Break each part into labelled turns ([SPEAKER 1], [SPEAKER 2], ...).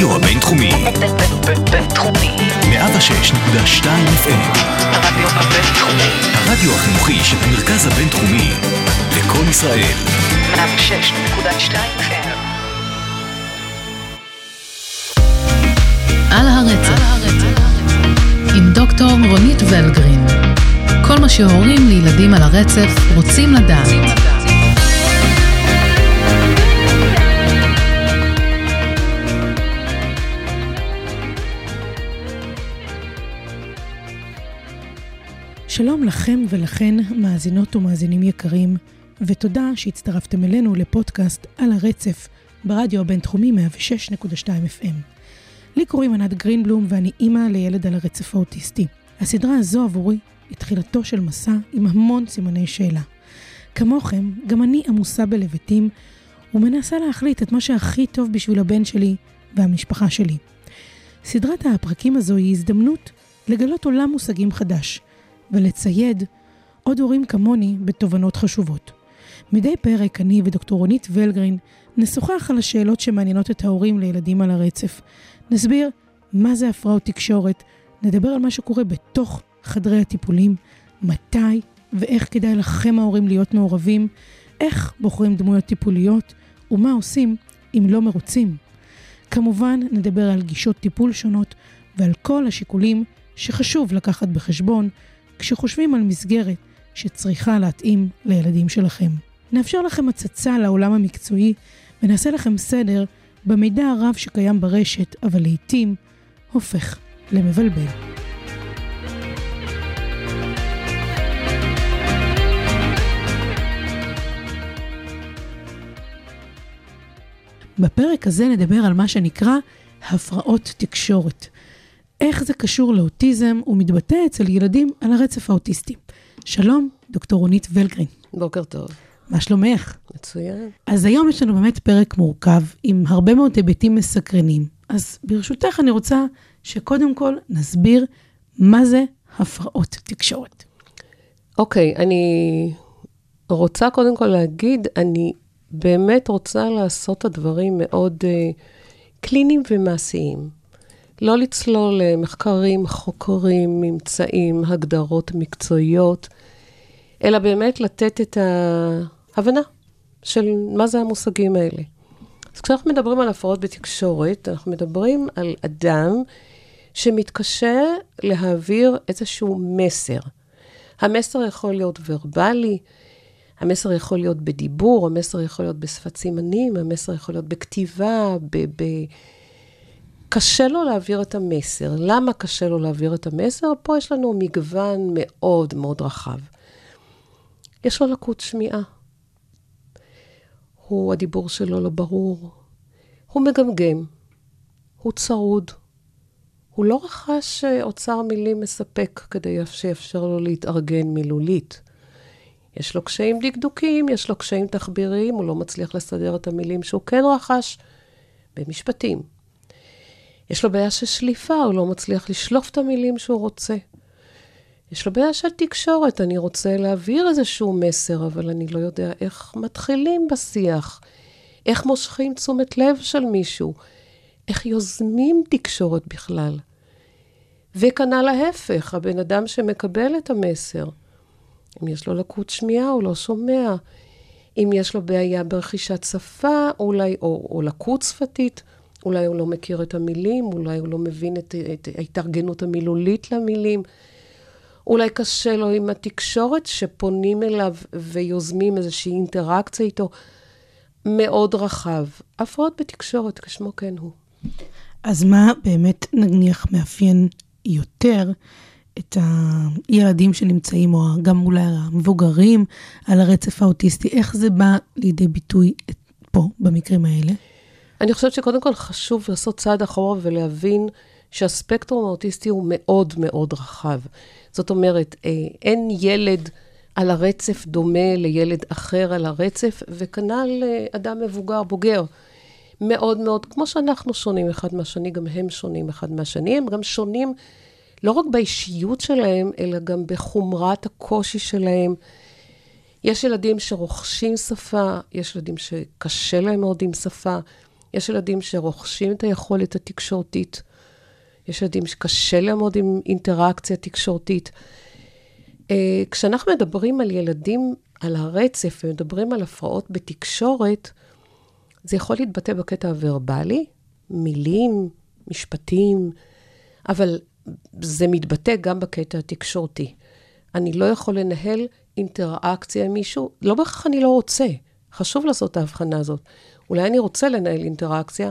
[SPEAKER 1] הרדיו הבינתחומי.
[SPEAKER 2] בינתחומי.
[SPEAKER 1] 106.2 FM.
[SPEAKER 2] הרדיו הבינתחומי.
[SPEAKER 1] הרדיו החינוכי של המרכז הבינתחומי. לקום ישראל.
[SPEAKER 2] 106.2 FM.
[SPEAKER 3] על הרצף, עם דוקטור רונית ולגרין. כל מה שהורים לילדים על הרצף רוצים לדעת.
[SPEAKER 4] שלום לכם ולכן, מאזינות ומאזינים יקרים, ותודה שהצטרפתם אלינו לפודקאסט על הרצף ברדיו הבינתחומי 106.2 FM. לי קוראים ענת גרינבלום ואני אימא לילד על הרצף האוטיסטי. הסדרה הזו עבורי היא תחילתו של מסע עם המון סימני שאלה. כמוכם, גם אני עמוסה בלבטים ומנסה להחליט את מה שהכי טוב בשביל הבן שלי והמשפחה שלי. סדרת הפרקים הזו היא הזדמנות לגלות עולם מושגים חדש, ולצייד עוד הורים כמוני בתובנות חשובות. מדי פרק אני ודוקטור רונית ולגרין נשוחח על השאלות שמעניינות את ההורים לילדים על הרצף. נסביר מה זה הפרעות תקשורת, נדבר על מה שקורה בתוך חדרי הטיפולים, מתי ואיך כדאי לכם ההורים להיות מעורבים, איך בוחרים דמויות טיפוליות ומה עושים אם לא מרוצים. כמובן, נדבר על גישות טיפול שונות ועל כל השיקולים שחשוב לקחת בחשבון כשחושבים על מסגרת שצריכה להתאים לילדים שלכם. נאפשר לכם הצצה לעולם המקצועי ונעשה לכם סדר במידע הרב שקיים ברשת, אבל לעיתים הופך למבלבל. בפרק הזה נדבר על מה שנקרא הפרעות תקשורת. איך זה קשור לאוטיזם ומתבטא אצל ילדים על הרצף האוטיסטי. שלום, דוקטור רונית ולגרין.
[SPEAKER 5] בוקר טוב.
[SPEAKER 4] מה שלומך?
[SPEAKER 5] מצוין.
[SPEAKER 4] אז היום יש לנו באמת פרק מורכב עם הרבה מאוד היבטים מסקרנים. אז ברשותך אני רוצה שקודם כל נסביר מה זה הפרעות תקשורת.
[SPEAKER 5] אוקיי, אני רוצה קודם כל להגיד, אני באמת רוצה לעשות את הדברים מאוד uh, קליניים ומעשיים. לא לצלול למחקרים, חוקרים, ממצאים, הגדרות מקצועיות, אלא באמת לתת את ההבנה של מה זה המושגים האלה. אז כשאנחנו מדברים על הפרעות בתקשורת, אנחנו מדברים על אדם שמתקשה להעביר איזשהו מסר. המסר יכול להיות ורבלי, המסר יכול להיות בדיבור, המסר יכול להיות בשפת סימנים, המסר יכול להיות בכתיבה, ב... ב- קשה לו להעביר את המסר. למה קשה לו להעביר את המסר? פה יש לנו מגוון מאוד מאוד רחב. יש לו לקות שמיעה. הוא, הדיבור שלו לא ברור. הוא מגמגם. הוא צרוד. הוא לא רכש אוצר מילים מספק כדי שיאפשר לו להתארגן מילולית. יש לו קשיים דקדוקים, יש לו קשיים תחביריים, הוא לא מצליח לסדר את המילים שהוא כן רכש במשפטים. יש לו בעיה של שליפה, הוא לא מצליח לשלוף את המילים שהוא רוצה. יש לו בעיה של תקשורת, אני רוצה להעביר איזשהו מסר, אבל אני לא יודע איך מתחילים בשיח, איך מושכים תשומת לב של מישהו, איך יוזמים תקשורת בכלל. וכנ"ל ההפך, הבן אדם שמקבל את המסר. אם יש לו לקות שמיעה, הוא לא שומע. אם יש לו בעיה ברכישת שפה, אולי, או, או לקות שפתית, אולי הוא לא מכיר את המילים, אולי הוא לא מבין את, את ההתארגנות המילולית למילים. אולי קשה לו עם התקשורת שפונים אליו ויוזמים איזושהי אינטראקציה איתו. מאוד רחב. הפרעות בתקשורת, כשמו כן הוא.
[SPEAKER 4] אז מה באמת נניח מאפיין יותר את הילדים שנמצאים, או גם אולי המבוגרים על הרצף האוטיסטי? איך זה בא לידי ביטוי פה, במקרים האלה?
[SPEAKER 5] אני חושבת שקודם כל חשוב לעשות צעד אחורה ולהבין שהספקטרום האוטיסטי הוא מאוד מאוד רחב. זאת אומרת, אה, אין ילד על הרצף דומה לילד אחר על הרצף, וכנ"ל אה, אדם מבוגר, בוגר. מאוד מאוד, כמו שאנחנו שונים אחד מהשני, גם הם שונים אחד מהשני. הם גם שונים לא רק באישיות שלהם, אלא גם בחומרת הקושי שלהם. יש ילדים שרוכשים שפה, יש ילדים שקשה להם מאוד עם שפה, יש ילדים שרוכשים את היכולת התקשורתית, יש ילדים שקשה לעמוד עם אינטראקציה תקשורתית. אה, כשאנחנו מדברים על ילדים על הרצף ומדברים על הפרעות בתקשורת, זה יכול להתבטא בקטע הוורבלי, מילים, משפטים, אבל זה מתבטא גם בקטע התקשורתי. אני לא יכול לנהל אינטראקציה עם מישהו, לא בהכרח אני לא רוצה, חשוב לעשות את ההבחנה הזאת. אולי אני רוצה לנהל אינטראקציה,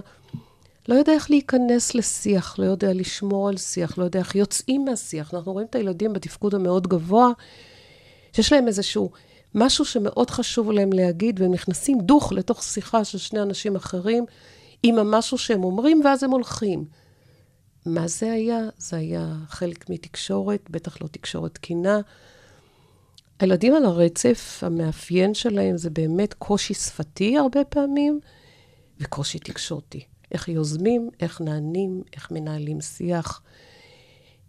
[SPEAKER 5] לא יודע איך להיכנס לשיח, לא יודע לשמור על שיח, לא יודע איך יוצאים מהשיח. אנחנו רואים את הילדים בתפקוד המאוד גבוה, שיש להם איזשהו משהו שמאוד חשוב להם להגיד, והם נכנסים דוך לתוך שיחה של שני אנשים אחרים, עם המשהו שהם אומרים, ואז הם הולכים. מה זה היה? זה היה חלק מתקשורת, בטח לא תקשורת תקינה. הילדים על הרצף, המאפיין שלהם זה באמת קושי שפתי הרבה פעמים, וקושי תקשורתי. איך יוזמים, איך נענים, איך מנהלים שיח,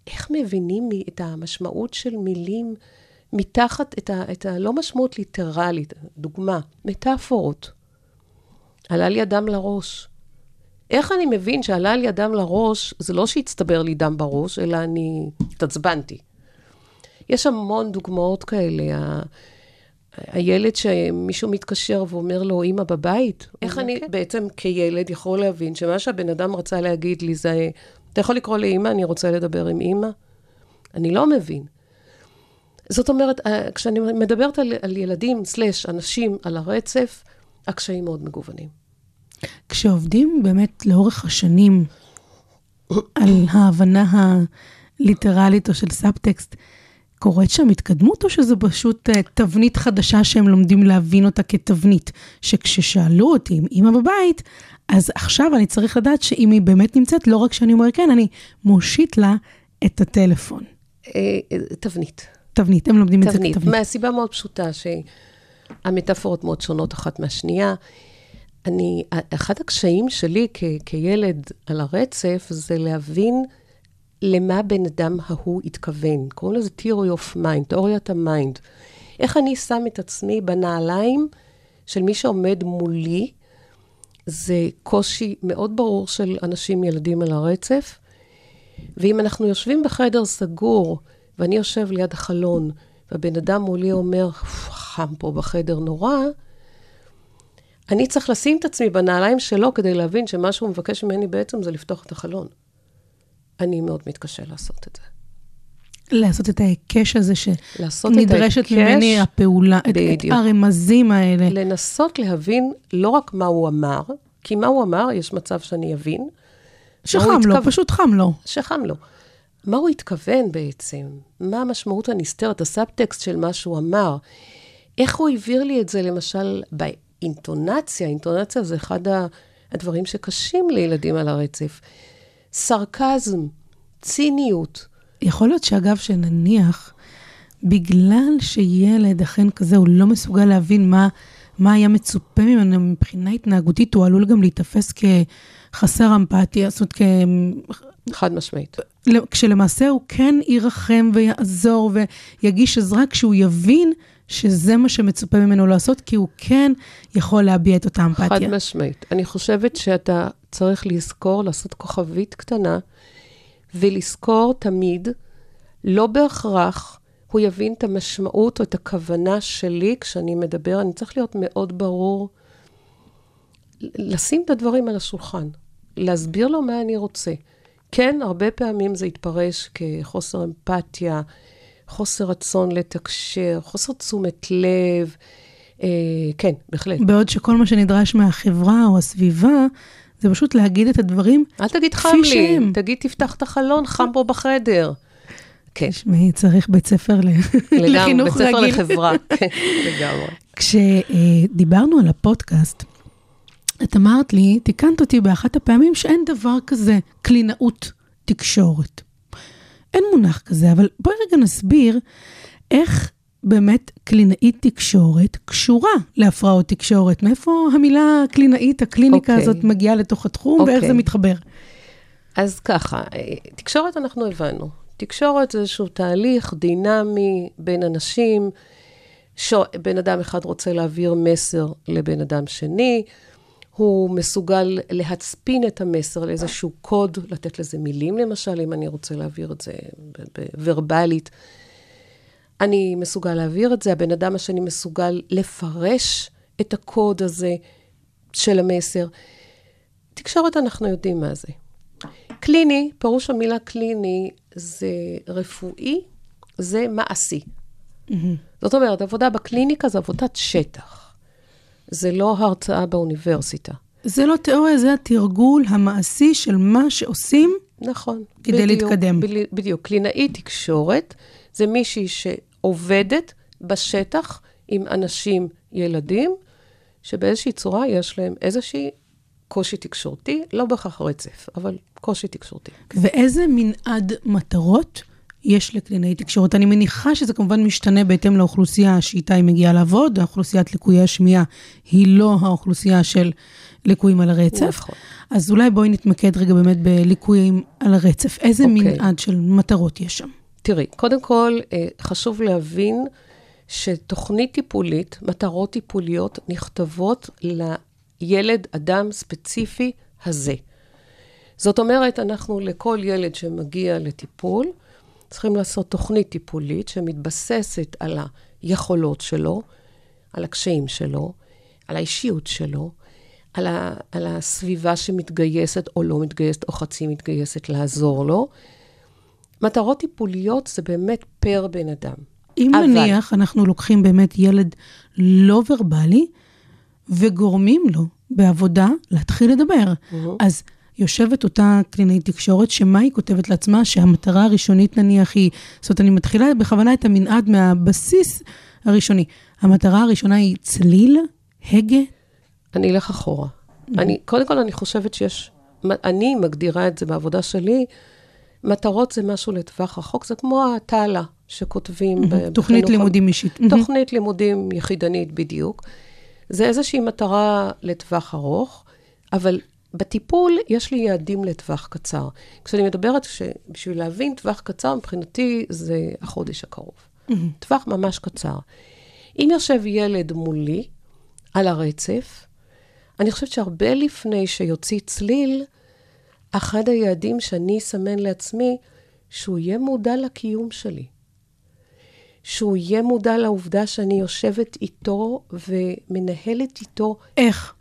[SPEAKER 5] איך מבינים את המשמעות של מילים מתחת, את, ה, את הלא משמעות ליטרלית, דוגמה, מטאפורות. עלה לי הדם לראש. איך אני מבין שעלה לי הדם לראש, זה לא שהצטבר לי דם בראש, אלא אני התעצבנתי. יש המון דוגמאות כאלה. ה... הילד שמישהו מתקשר ואומר לו, אמא בבית, איך אני כן. בעצם כילד יכול להבין שמה שהבן אדם רצה להגיד לי זה, אתה יכול לקרוא לאמא, אני רוצה לדבר עם אמא? אני לא מבין. זאת אומרת, אה, כשאני מדברת על, על ילדים, slash, אנשים על הרצף, הקשיים מאוד מגוונים.
[SPEAKER 4] כשעובדים באמת לאורך השנים על ההבנה הליטרלית או של סאבטקסט, קורית שם התקדמות, או שזו פשוט אה, תבנית חדשה שהם לומדים להבין אותה כתבנית? שכששאלו אותי אם אימא בבית, אז עכשיו אני צריך לדעת שאם היא באמת נמצאת, לא רק שאני אומר כן, אני מושיט לה את הטלפון.
[SPEAKER 5] אה, תבנית.
[SPEAKER 4] תבנית, הם לומדים
[SPEAKER 5] תבנית,
[SPEAKER 4] את זה כתבנית.
[SPEAKER 5] מהסיבה מאוד פשוטה, שהמטאפורות מאוד שונות אחת מהשנייה. אני, אחד הקשיים שלי כ, כילד על הרצף, זה להבין למה בן אדם ההוא התכוון. קוראים לזה theory of mind, תיאוריית ה mind. איך אני שם את עצמי בנעליים של מי שעומד מולי, זה קושי מאוד ברור של אנשים, ילדים על הרצף. ואם אנחנו יושבים בחדר סגור, ואני יושב ליד החלון, והבן אדם מולי אומר, חם פה בחדר נורא, אני צריך לשים את עצמי בנעליים שלו כדי להבין שמה שהוא מבקש ממני בעצם זה לפתוח את החלון. אני מאוד מתקשה לעשות את זה.
[SPEAKER 4] לעשות את ההיקש הזה שנדרשת ממני הפעולה, בדיוק. את הרמזים האלה.
[SPEAKER 5] לנסות להבין לא רק מה הוא אמר, כי מה הוא אמר, יש מצב שאני אבין.
[SPEAKER 4] שחם לו, התכו... פשוט חם לו.
[SPEAKER 5] שחם לו. מה הוא התכוון בעצם? מה המשמעות הנסתרת, הסאבטקסט של מה שהוא אמר? איך הוא העביר לי את זה, למשל, באינטונציה? אינטונציה זה אחד הדברים שקשים לילדים על הרצף. סרקזם, ציניות.
[SPEAKER 4] יכול להיות שאגב, שנניח, בגלל שילד אכן כזה, הוא לא מסוגל להבין מה, מה היה מצופה ממנו מבחינה התנהגותית, הוא עלול גם להיתפס כחסר אמפתיה, זאת אומרת, כ...
[SPEAKER 5] חד משמעית.
[SPEAKER 4] כשלמעשה הוא כן ירחם ויעזור ויגיש עזרה כשהוא יבין שזה מה שמצופה ממנו לעשות, כי הוא כן יכול להביע את אותה אמפתיה.
[SPEAKER 5] חד משמעית. אני חושבת שאתה צריך לזכור, לעשות כוכבית קטנה, ולזכור תמיד, לא בהכרח הוא יבין את המשמעות או את הכוונה שלי כשאני מדבר. אני צריך להיות מאוד ברור, לשים את הדברים על השולחן, להסביר לו מה אני רוצה. כן, הרבה פעמים זה יתפרש כחוסר אמפתיה, חוסר רצון לתקשר, חוסר תשומת לב. אה, כן, בהחלט.
[SPEAKER 4] בעוד שכל מה שנדרש מהחברה או הסביבה, זה פשוט להגיד את הדברים
[SPEAKER 5] אל תגיד חם לי, שהם. תגיד תפתח את החלון, חם פה בחדר.
[SPEAKER 4] כן. תשמעי, צריך בית ספר לחינוך רגיל.
[SPEAKER 5] בית ספר לחברה, כן, לגמרי.
[SPEAKER 4] כשדיברנו על הפודקאסט, את אמרת לי, תיקנת אותי באחת הפעמים שאין דבר כזה קלינאות תקשורת. אין מונח כזה, אבל בואי רגע נסביר איך באמת קלינאית תקשורת קשורה להפרעות תקשורת. מאיפה המילה קלינאית, הקליניקה okay. אוקיי. הזאת מגיעה לתוך התחום, okay. ואיך זה אוקיי. מתחבר?
[SPEAKER 5] אז ככה, תקשורת אנחנו הבנו. תקשורת זה איזשהו תהליך דינמי בין אנשים, שבן אדם אחד רוצה להעביר מסר לבן אדם שני, הוא מסוגל להצפין את המסר לאיזשהו קוד, לתת לזה מילים, למשל, אם אני רוצה להעביר את זה ורבלית. אני מסוגל להעביר את זה, הבן אדם השני מסוגל לפרש את הקוד הזה של המסר. תקשורת, אנחנו יודעים מה זה. קליני, פירוש המילה קליני זה רפואי, זה מעשי. Mm-hmm. זאת אומרת, עבודה בקליניקה זה עבודת שטח. זה לא הרצאה באוניברסיטה.
[SPEAKER 4] זה לא תיאוריה, זה התרגול המעשי של מה שעושים
[SPEAKER 5] נכון.
[SPEAKER 4] כדי
[SPEAKER 5] בדיוק,
[SPEAKER 4] להתקדם.
[SPEAKER 5] בדיוק, בדיוק. קלינאי תקשורת זה מישהי שעובדת בשטח עם אנשים, ילדים, שבאיזושהי צורה יש להם איזושהי קושי תקשורתי, לא בהכרח רצף, אבל קושי תקשורתי.
[SPEAKER 4] ואיזה מנעד מטרות יש לקלינאי תקשורת? אני מניחה שזה כמובן משתנה בהתאם לאוכלוסייה שאיתה היא מגיעה לעבוד. האוכלוסיית לקויי השמיעה היא לא האוכלוסייה של ליקויים על הרצף.
[SPEAKER 5] נכון.
[SPEAKER 4] אז אולי בואי נתמקד רגע באמת בליקויים על הרצף. איזה
[SPEAKER 5] אוקיי.
[SPEAKER 4] מנעד של מטרות יש שם?
[SPEAKER 5] תראי, קודם כל, אה, חשוב להבין שתוכנית טיפולית, מטרות טיפוליות, נכתבות לילד, אדם ספציפי הזה. זאת אומרת, אנחנו לכל ילד שמגיע לטיפול, צריכים לעשות תוכנית טיפולית שמתבססת על היכולות שלו, על הקשיים שלו, על האישיות שלו, על, ה, על הסביבה שמתגייסת או לא מתגייסת או חצי מתגייסת לעזור לו. מטרות טיפוליות זה באמת פר בן אדם.
[SPEAKER 4] אם
[SPEAKER 5] אבל-
[SPEAKER 4] נניח אנחנו לוקחים באמת ילד לא ורבלי, וגורמים לו בעבודה להתחיל לדבר, אז יושבת אותה קלינאית תקשורת, שמה היא כותבת לעצמה? שהמטרה הראשונית נניח היא, זאת אומרת, אני מתחילה בכוונה את המנעד מהבסיס הראשוני. המטרה הראשונה היא צליל, הגה,
[SPEAKER 5] אני אלך אחורה. אני, קודם כל, אני חושבת שיש, אני מגדירה את זה בעבודה שלי, מטרות זה משהו לטווח רחוק, זה כמו התעלה שכותבים.
[SPEAKER 4] תוכנית לימודים אישית.
[SPEAKER 5] תוכנית לימודים יחידנית בדיוק. זה איזושהי מטרה לטווח ארוך, אבל בטיפול יש לי יעדים לטווח קצר. כשאני מדברת, שבשביל להבין טווח קצר, מבחינתי זה החודש הקרוב. טווח ממש קצר. אם יושב ילד מולי על הרצף, אני חושבת שהרבה לפני שיוציא צליל, אחד היעדים שאני אסמן לעצמי, שהוא יהיה מודע לקיום שלי. שהוא יהיה מודע לעובדה שאני יושבת איתו ומנהלת איתו.
[SPEAKER 4] איך?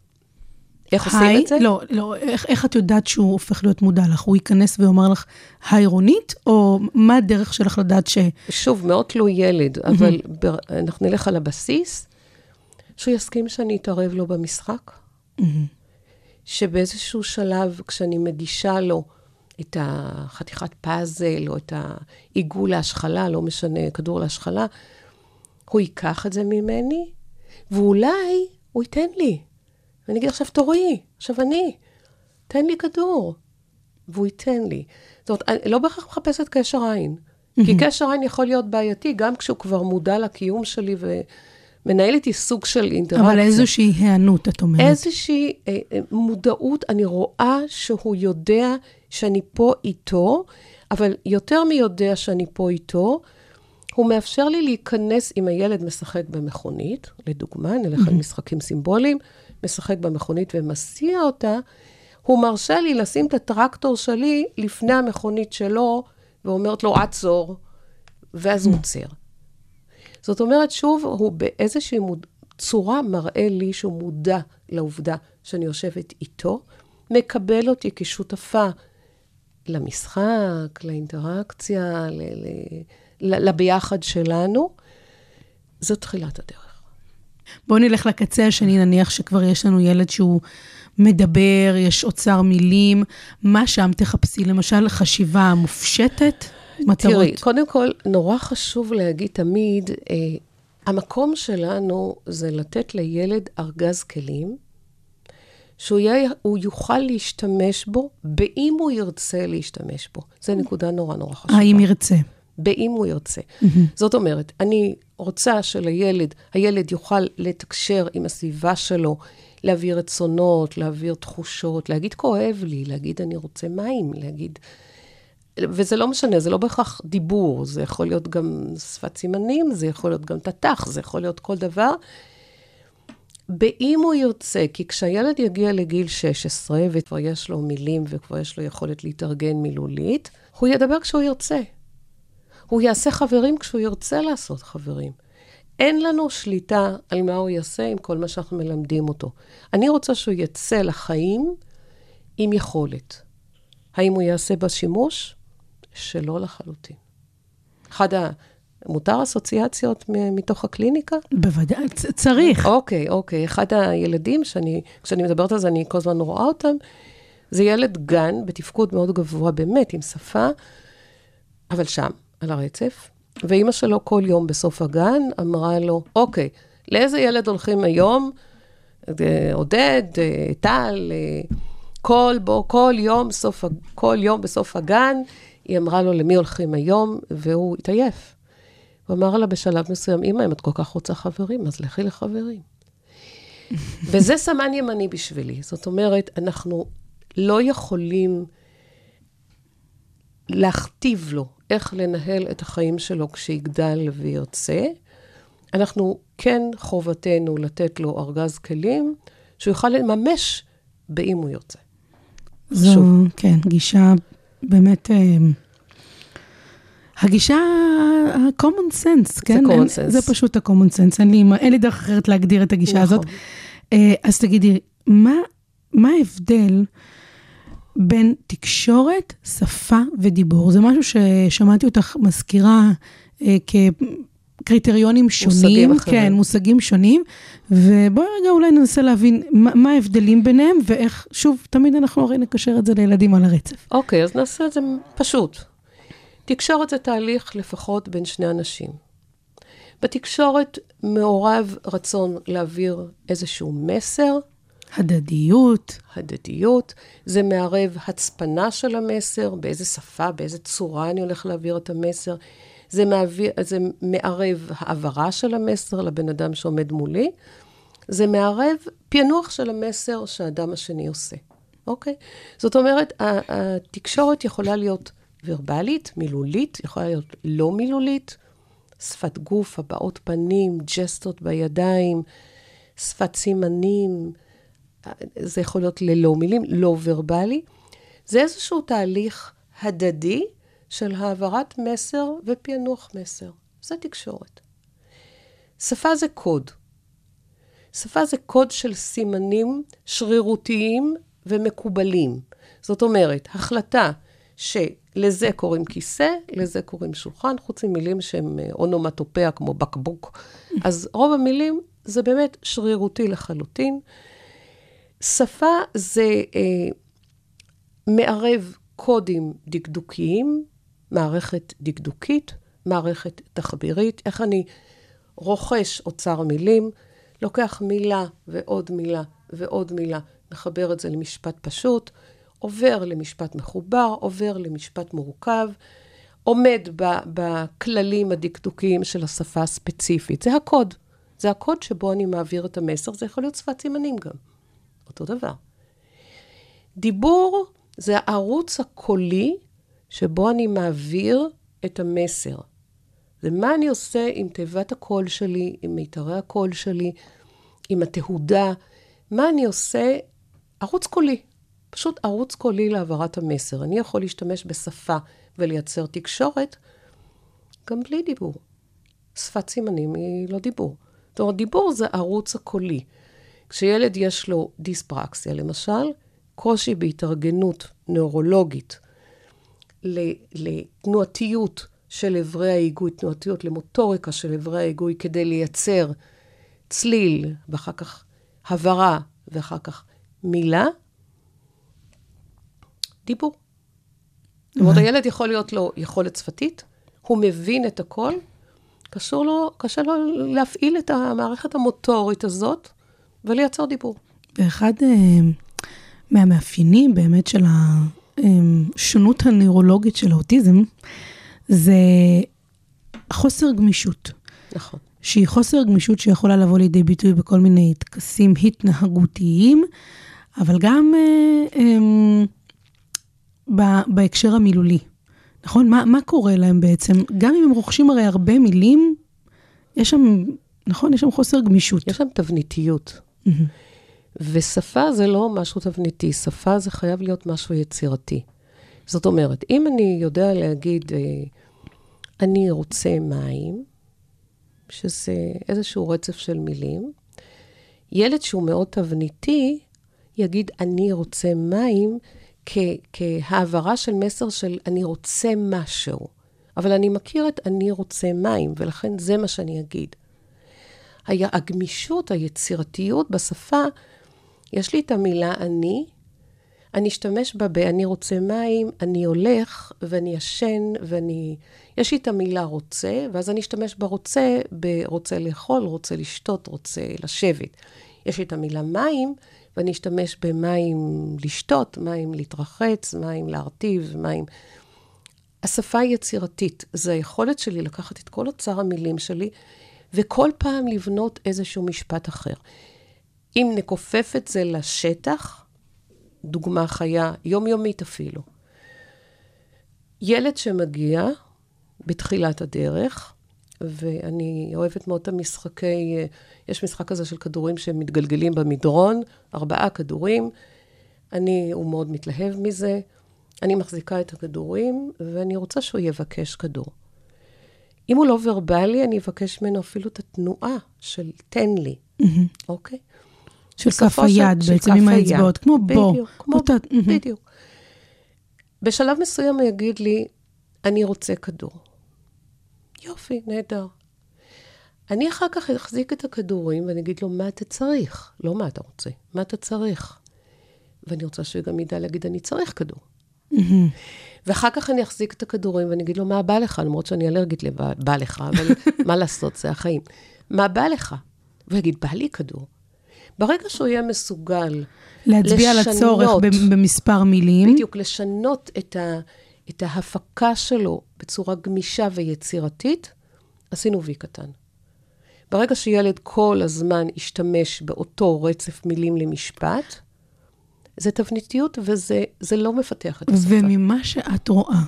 [SPEAKER 5] איך עושים
[SPEAKER 4] היי?
[SPEAKER 5] את זה?
[SPEAKER 4] לא, לא, איך, איך את יודעת שהוא הופך להיות מודע לך? הוא ייכנס ויאמר לך, היי רונית? או מה הדרך שלך לדעת ש...
[SPEAKER 5] שוב, מאוד תלוי ילד, אבל בר... אנחנו נלך על הבסיס, שהוא יסכים שאני אתערב לו במשחק. שבאיזשהו שלב, כשאני מגישה לו את החתיכת פאזל, או את העיגול להשחלה, לא משנה, כדור להשחלה, הוא ייקח את זה ממני, ואולי הוא ייתן לי. ואני אגיד, עכשיו תורי, עכשיו אני, תן לי כדור. והוא ייתן לי. זאת אומרת, אני לא בהכרח מחפשת קשר עין. כי קשר עין יכול להיות בעייתי, גם כשהוא כבר מודע לקיום שלי ומנהל איתי סוג של אינטראקציה.
[SPEAKER 4] אבל איזושהי היענות, את אומרת.
[SPEAKER 5] איזושהי אה, אה, מודעות, אני רואה שהוא יודע שאני פה איתו, אבל יותר מיודע שאני פה איתו, הוא מאפשר לי להיכנס, אם הילד משחק במכונית, לדוגמה, נלך על משחקים סימבוליים, משחק במכונית ומסיע אותה, הוא מרשה לי לשים את הטרקטור שלי לפני המכונית שלו, ואומרת לו, עצור, ואז הוא עוצר. זאת אומרת, שוב, הוא באיזושהי מוד... צורה מראה לי שהוא מודע לעובדה שאני יושבת איתו, מקבל אותי כשותפה למשחק, לאינטראקציה, ל... ל... לביחד שלנו. זו תחילת הדרך.
[SPEAKER 4] בואו נלך לקצה השני, נניח שכבר יש לנו ילד שהוא מדבר, יש אוצר מילים. מה שם תחפשי? למשל, חשיבה מופשטת? מטרות.
[SPEAKER 5] תראי, קודם כל, נורא חשוב להגיד תמיד, אה, המקום שלנו זה לתת לילד ארגז כלים, שהוא יהיה, יוכל להשתמש בו, באם הוא ירצה להשתמש בו. זו נקודה נורא נורא חשובה.
[SPEAKER 4] האם ירצה?
[SPEAKER 5] באם הוא ירצה. זאת אומרת, אני רוצה שלילד, הילד יוכל לתקשר עם הסביבה שלו, להעביר רצונות, להעביר תחושות, להגיד כואב לי, להגיד אני רוצה מים, להגיד... וזה לא משנה, זה לא בהכרח דיבור, זה יכול להיות גם שפת סימנים, זה יכול להיות גם תת"ח, זה יכול להיות כל דבר. באם הוא ירצה, כי כשהילד יגיע לגיל 16 וכבר יש לו מילים וכבר יש לו יכולת להתארגן מילולית, הוא ידבר כשהוא ירצה. הוא יעשה חברים כשהוא ירצה לעשות חברים. אין לנו שליטה על מה הוא יעשה עם כל מה שאנחנו מלמדים אותו. אני רוצה שהוא יצא לחיים עם יכולת. האם הוא יעשה בה שימוש? שלא לחלוטין. אחד ה... מותר אסוציאציות מתוך הקליניקה?
[SPEAKER 4] בוודאי, צריך.
[SPEAKER 5] אוקיי, אוקיי. אחד הילדים שאני, כשאני מדברת על זה, אני כל הזמן רואה אותם, זה ילד גן בתפקוד מאוד גבוה, באמת, עם שפה, אבל שם, על הרצף. ואימא שלו כל יום בסוף הגן אמרה לו, אוקיי, לאיזה ילד הולכים היום? אה, עודד, אה, טל, אה, כל, בו, כל, יום, סוף, כל יום בסוף הגן, היא אמרה לו, למי הולכים היום? והוא התעייף. הוא אמר לה בשלב מסוים, אמא, אם את כל כך רוצה חברים, אז לכי לחברים. וזה סמן ימני בשבילי. זאת אומרת, אנחנו לא יכולים להכתיב לו איך לנהל את החיים שלו כשיגדל וירצה. אנחנו כן חובתנו לתת לו ארגז כלים שהוא יוכל לממש באם הוא ירצה.
[SPEAKER 4] זו,
[SPEAKER 5] שוב.
[SPEAKER 4] כן, גישה באמת... אה, הגישה ה-common sense, כן?
[SPEAKER 5] common
[SPEAKER 4] אין-
[SPEAKER 5] sense.
[SPEAKER 4] זה פשוט ה-common sense, אין לי, אין לי דרך אחרת להגדיר את הגישה
[SPEAKER 5] נכון.
[SPEAKER 4] הזאת. אה, אז תגידי, מה, מה ההבדל בין תקשורת, שפה ודיבור? זה משהו ששמעתי אותך מזכירה אה, כקריטריונים שונים.
[SPEAKER 5] אחרים.
[SPEAKER 4] כן, מושגים שונים. ובואי רגע אולי ננסה להבין מה, מה ההבדלים ביניהם, ואיך, שוב, תמיד אנחנו הרי נקשר את זה לילדים על הרצף.
[SPEAKER 5] אוקיי, אז נעשה את זה פשוט. תקשורת זה תהליך לפחות בין שני אנשים. בתקשורת מעורב רצון להעביר איזשהו מסר,
[SPEAKER 4] הדדיות,
[SPEAKER 5] הדדיות, זה מערב הצפנה של המסר, באיזה שפה, באיזה צורה אני הולך להעביר את המסר. זה, מעביר, זה מערב העברה של המסר לבן אדם שעומד מולי. זה מערב פענוח של המסר שהאדם השני עושה, אוקיי? זאת אומרת, התקשורת יכולה להיות ורבלית, מילולית, יכולה להיות לא מילולית, שפת גוף, הבעות פנים, ג'סטות בידיים, שפת סימנים, זה יכול להיות ללא מילים, לא ורבלי. זה איזשהו תהליך הדדי של העברת מסר ופענוח מסר. זה תקשורת. שפה זה קוד. שפה זה קוד של סימנים שרירותיים ומקובלים. זאת אומרת, החלטה שלזה קוראים כיסא, לזה קוראים שולחן, חוץ ממילים שהן אה, אונומטופיה כמו בקבוק. אז רוב המילים זה באמת שרירותי לחלוטין. שפה זה אה, מערב קודים דקדוקיים, מערכת דקדוקית, מערכת תחבירית, איך אני רוכש אוצר מילים, לוקח מילה ועוד מילה ועוד מילה, מחבר את זה למשפט פשוט, עובר למשפט מחובר, עובר למשפט מורכב, עומד בכללים הדקדוקיים של השפה הספציפית. זה הקוד. זה הקוד שבו אני מעביר את המסר, זה יכול להיות שפת סימנים גם. אותו דבר. דיבור זה הערוץ הקולי שבו אני מעביר את המסר. זה מה אני עושה עם תיבת הקול שלי, עם מיתרי הקול שלי, עם התהודה, מה אני עושה, ערוץ קולי. פשוט ערוץ קולי להעברת המסר. אני יכול להשתמש בשפה ולייצר תקשורת גם בלי דיבור. שפת סימנים היא לא דיבור. זאת אומרת, דיבור זה ערוץ הקולי. כשילד יש לו דיספרקסיה, למשל, קושי בהתארגנות נוירולוגית לתנועתיות של אברי ההיגוי, תנועתיות למוטוריקה של אברי ההיגוי, כדי לייצר צליל, ואחר כך הברה, ואחר כך מילה, דיבור. זאת אומרת, הילד יכול להיות לו יכולת שפתית, הוא מבין את הכל, קשור לו, קשה לו להפעיל את המערכת המוטורית הזאת ולייצר דיבור.
[SPEAKER 4] ואחד אה, מהמאפיינים באמת של השונות הנוירולוגית של האוטיזם, זה חוסר גמישות.
[SPEAKER 5] נכון.
[SPEAKER 4] שהיא חוסר גמישות שיכולה לבוא לידי ביטוי בכל מיני טקסים התנהגותיים, אבל גם אה, אה, ב- בהקשר המילולי. נכון? מה, מה קורה להם בעצם? גם אם הם רוכשים הרי הרבה מילים, יש שם, נכון? יש שם חוסר גמישות.
[SPEAKER 5] יש שם תבניתיות. ושפה זה לא משהו תבניתי, שפה זה חייב להיות משהו יצירתי. זאת אומרת, אם אני יודע להגיד, אה, אני רוצה מים, שזה איזשהו רצף של מילים, ילד שהוא מאוד תבניתי, יגיד, אני רוצה מים, כ- כהעברה של מסר של אני רוצה משהו. אבל אני מכיר את אני רוצה מים, ולכן זה מה שאני אגיד. הגמישות, היצירתיות בשפה, יש לי את המילה אני, אני אשתמש בה ב"אני רוצה מים", "אני הולך", ואני ישן, ואני... יש לי את המילה רוצה, ואז אני אשתמש ברוצה, ברוצה לאכול, רוצה לשתות, רוצה לשבת. יש לי את המילה מים, ואני אשתמש במים לשתות, מים להתרחץ, מים להרטיב, מים... השפה היא יצירתית. זה היכולת שלי לקחת את כל אוצר המילים שלי, וכל פעם לבנות איזשהו משפט אחר. אם נכופף את זה לשטח, דוגמה חיה, יומיומית אפילו. ילד שמגיע בתחילת הדרך, ואני אוהבת מאוד את המשחקי, יש משחק כזה של כדורים שמתגלגלים במדרון, ארבעה כדורים. אני, הוא מאוד מתלהב מזה. אני מחזיקה את הכדורים, ואני רוצה שהוא יבקש כדור. אם הוא לא ורבלי, אני אבקש ממנו אפילו את התנועה של תן לי, אוקיי?
[SPEAKER 4] של
[SPEAKER 5] בסופו
[SPEAKER 4] כף היד,
[SPEAKER 5] של
[SPEAKER 4] בעצם עם. האצבעות, כמו בו.
[SPEAKER 5] בדיוק, כמו,
[SPEAKER 4] אותה- מהמם.
[SPEAKER 5] בדיוק. בשלב מסוים הוא יגיד לי, אני רוצה כדור. יופי, נהדר. אני אחר כך אחזיק את הכדורים ואני אגיד לו, מה אתה צריך? לא מה אתה רוצה, מה אתה צריך? ואני רוצה שהוא גם ידע להגיד, אני צריך כדור. ואחר כך אני אחזיק את הכדורים ואני אגיד לו, מה בא לך? למרות שאני אלרגית לבא בא לך, אבל מה לעשות, זה החיים. מה בא לך? והוא יגיד, בא לי כדור. ברגע שהוא יהיה מסוגל
[SPEAKER 4] להצביע על הצורך
[SPEAKER 5] לשנות.
[SPEAKER 4] במספר מילים.
[SPEAKER 5] בדיוק, לשנות את, ה, את ההפקה שלו בצורה גמישה ויצירתית, עשינו וי קטן. ברגע שילד כל הזמן ישתמש באותו רצף מילים למשפט, זה תבניתיות וזה זה לא מפתח את השפה.
[SPEAKER 4] וממה שאת רואה,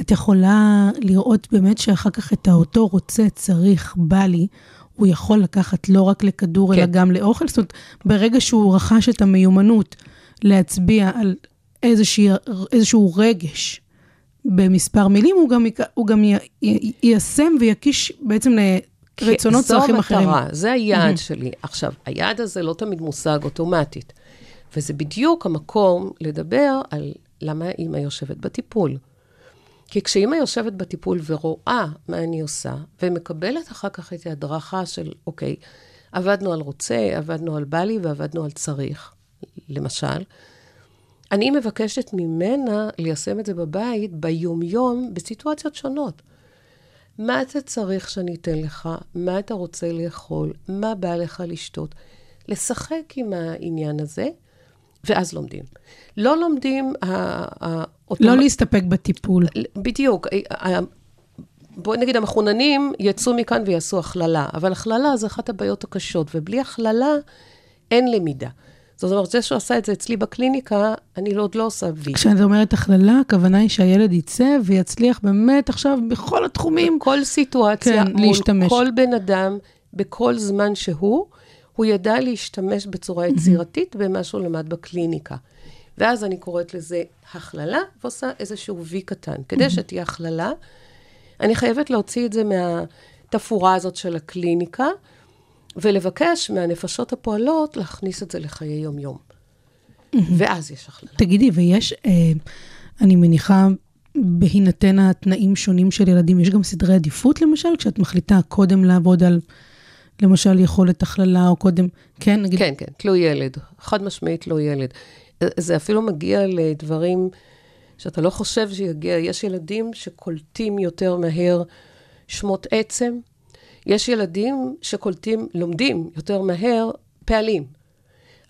[SPEAKER 4] את יכולה לראות באמת שאחר כך את האותו רוצה, צריך, בא לי, הוא יכול לקחת לא רק לכדור,
[SPEAKER 5] כן.
[SPEAKER 4] אלא גם לאוכל. זאת אומרת, ברגע שהוא רכש את המיומנות להצביע על איזושהי, איזשהו רגש במספר מילים, הוא גם, הוא גם י, י, יישם ויקיש בעצם לרצונות, צרכים אחרים.
[SPEAKER 5] זו המטרה, זה היעד שלי. עכשיו, היעד הזה לא תמיד מושג אוטומטית, וזה בדיוק המקום לדבר על למה אימא יושבת בטיפול. כי כשאימא יושבת בטיפול ורואה מה אני עושה, ומקבלת אחר כך את ההדרכה של, אוקיי, עבדנו על רוצה, עבדנו על בא לי ועבדנו על צריך, למשל, אני מבקשת ממנה ליישם את זה בבית, ביומיום, בסיטואציות שונות. מה אתה צריך שאני אתן לך? מה אתה רוצה לאכול? מה בא לך לשתות? לשחק עם העניין הזה, ואז לומדים. לא לומדים... ה- ה-
[SPEAKER 4] לא להסתפק בטיפול.
[SPEAKER 5] בדיוק. ה- ה- בואי נגיד, המחוננים יצאו מכאן ויעשו הכללה, אבל הכללה זה אחת הבעיות הקשות, ובלי הכללה אין למידה. זאת אומרת, זה שהוא עשה את זה אצלי בקליניקה, אני עוד לא עושה וי.
[SPEAKER 4] כשאת אומרת הכללה, הכוונה היא שהילד יצא ויצליח באמת עכשיו בכל התחומים.
[SPEAKER 5] בכל סיטואציה,
[SPEAKER 4] כן,
[SPEAKER 5] מול
[SPEAKER 4] להשתמש.
[SPEAKER 5] כל בן אדם, בכל זמן שהוא, הוא ידע להשתמש בצורה יצירתית במה שהוא למד בקליניקה. ואז אני קוראת לזה הכללה, ועושה איזשהו וי קטן. כדי שתהיה הכללה, אני חייבת להוציא את זה מהתפאורה הזאת של הקליניקה, ולבקש מהנפשות הפועלות להכניס את זה לחיי יום-יום. ואז יש הכללה.
[SPEAKER 4] תגידי, ויש, אה, אני מניחה, בהינתן התנאים שונים של ילדים, יש גם סדרי עדיפות למשל, כשאת מחליטה קודם לעבוד על, למשל, יכולת הכללה, או קודם, כן, נגיד,
[SPEAKER 5] כן, כן, תלוי ילד. חד משמעית תלוי ילד. זה אפילו מגיע לדברים שאתה לא חושב שיגיע. יש ילדים שקולטים יותר מהר שמות עצם. יש ילדים שקולטים, לומדים יותר מהר פעלים.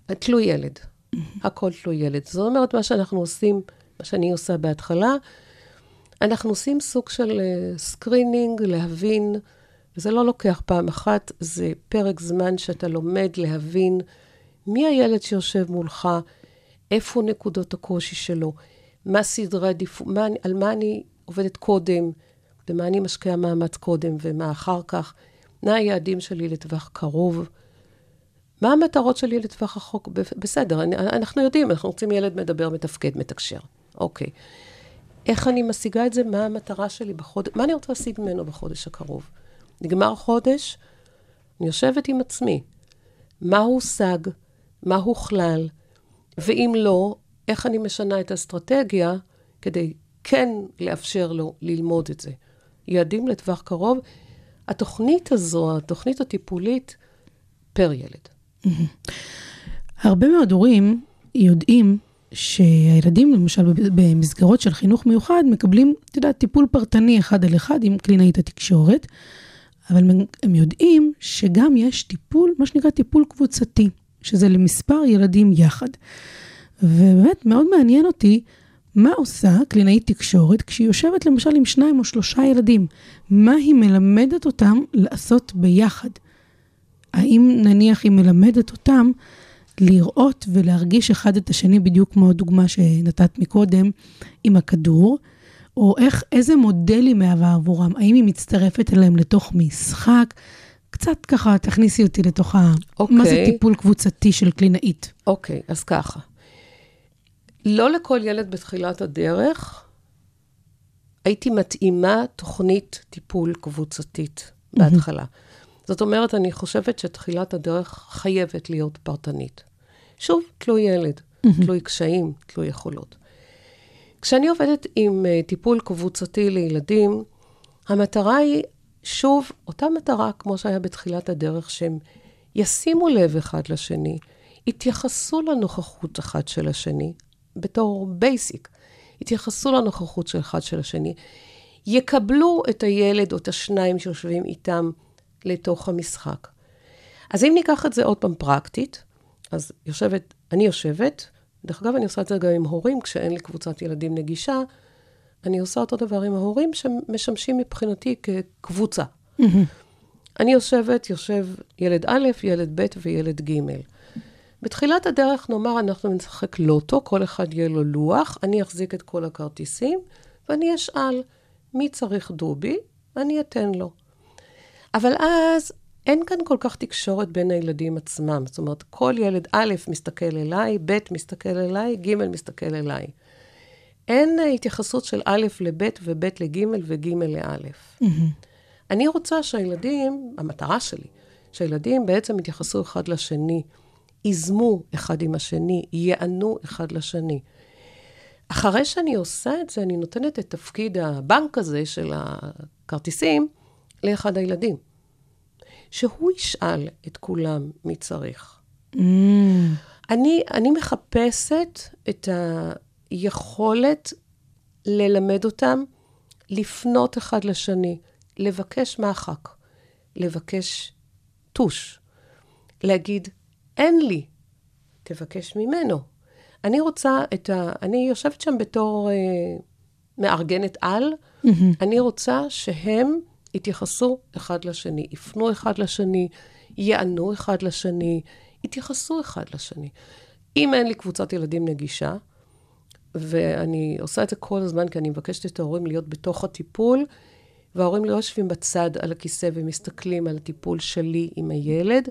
[SPEAKER 5] תלוי ילד. הכל תלוי ילד. זאת אומרת, מה שאנחנו עושים, מה שאני עושה בהתחלה, אנחנו עושים סוג של screening, להבין, וזה לא לוקח פעם אחת, זה פרק זמן שאתה לומד להבין מי הילד שיושב מולך, איפה נקודות הקושי שלו, מה סדרי עדיפות, על מה אני עובדת קודם, במה אני משקיעה מאמץ קודם ומה אחר כך, מה היעדים שלי לטווח קרוב, מה המטרות שלי לטווח רחוק? ב- בסדר, אני, אנחנו יודעים, אנחנו רוצים ילד מדבר, מתפקד, מתקשר. אוקיי. איך אני משיגה את זה? מה המטרה שלי בחודש? מה אני רוצה להשיג ממנו בחודש הקרוב? נגמר חודש, אני יושבת עם עצמי. מה הושג? מה הוכלל? ואם לא, איך אני משנה את האסטרטגיה כדי כן לאפשר לו ללמוד את זה. יעדים לטווח קרוב. התוכנית הזו, התוכנית הטיפולית, פר ילד.
[SPEAKER 4] הרבה מאוד הורים יודעים שהילדים, למשל במסגרות של חינוך מיוחד, מקבלים, אתה יודע, טיפול פרטני אחד על אחד עם קלינאית התקשורת, אבל הם יודעים שגם יש טיפול, מה שנקרא טיפול קבוצתי, שזה למספר ילדים יחד. ובאמת מאוד מעניין אותי מה עושה קלינאית תקשורת כשהיא יושבת למשל עם שניים או שלושה ילדים? מה היא מלמדת אותם לעשות ביחד? האם נניח היא מלמדת אותם לראות ולהרגיש אחד את השני, בדיוק כמו הדוגמה שנתת מקודם עם הכדור, או איך, איזה מודל היא מהווה עבורם? האם היא מצטרפת אליהם לתוך משחק? קצת ככה, תכניסי אותי לתוך ה...
[SPEAKER 5] אוקיי.
[SPEAKER 4] מה זה טיפול קבוצתי של קלינאית?
[SPEAKER 5] אוקיי, אז ככה. לא לכל ילד בתחילת הדרך הייתי מתאימה תוכנית טיפול קבוצתית בהתחלה. זאת אומרת, אני חושבת שתחילת הדרך חייבת להיות פרטנית. שוב, תלוי ילד, תלוי קשיים, תלוי יכולות. כשאני עובדת עם אה, טיפול קבוצתי לילדים, המטרה היא, שוב, אותה מטרה כמו שהיה בתחילת הדרך, שהם ישימו לב אחד לשני, יתייחסו לנוכחות אחד של השני, בתור basic, יתייחסו לנוכחות של אחד של השני, יקבלו את הילד או את השניים שיושבים איתם לתוך המשחק. אז אם ניקח את זה עוד פעם פרקטית, אז יושבת, אני יושבת, דרך אגב, אני עושה את זה גם עם הורים, כשאין לי קבוצת ילדים נגישה, אני עושה אותו דבר עם ההורים שמשמשים מבחינתי כקבוצה. אני יושבת, יושב ילד א', ילד ב' וילד ג'. בתחילת הדרך, נאמר, אנחנו נשחק לוטו, כל אחד יהיה לו לוח, אני אחזיק את כל הכרטיסים, ואני אשאל, מי צריך דובי? אני אתן לו. אבל אז אין כאן כל כך תקשורת בין הילדים עצמם. זאת אומרת, כל ילד א' מסתכל אליי, ב' מסתכל אליי, ג' מסתכל אליי. אין התייחסות של א' לב' וב' לג' וג' לא'. Mm-hmm. אני רוצה שהילדים, המטרה שלי, שהילדים בעצם יתייחסו אחד לשני, ייזמו אחד עם השני, יענו אחד לשני. אחרי שאני עושה את זה, אני נותנת את תפקיד הבנק הזה של הכרטיסים לאחד הילדים. שהוא ישאל את כולם מי צריך. Mm. אני, אני מחפשת את היכולת ללמד אותם לפנות אחד לשני, לבקש מחק, לבקש טוש, להגיד, אין לי, תבקש ממנו. אני רוצה את ה... אני יושבת שם בתור אה, מארגנת על, mm-hmm. אני רוצה שהם יתייחסו אחד לשני, יפנו אחד לשני, יענו אחד לשני, יתייחסו אחד לשני. אם אין לי קבוצת ילדים נגישה, ואני עושה את זה כל הזמן, כי אני מבקשת את ההורים להיות בתוך הטיפול, וההורים לא יושבים בצד על הכיסא ומסתכלים על הטיפול שלי עם הילד,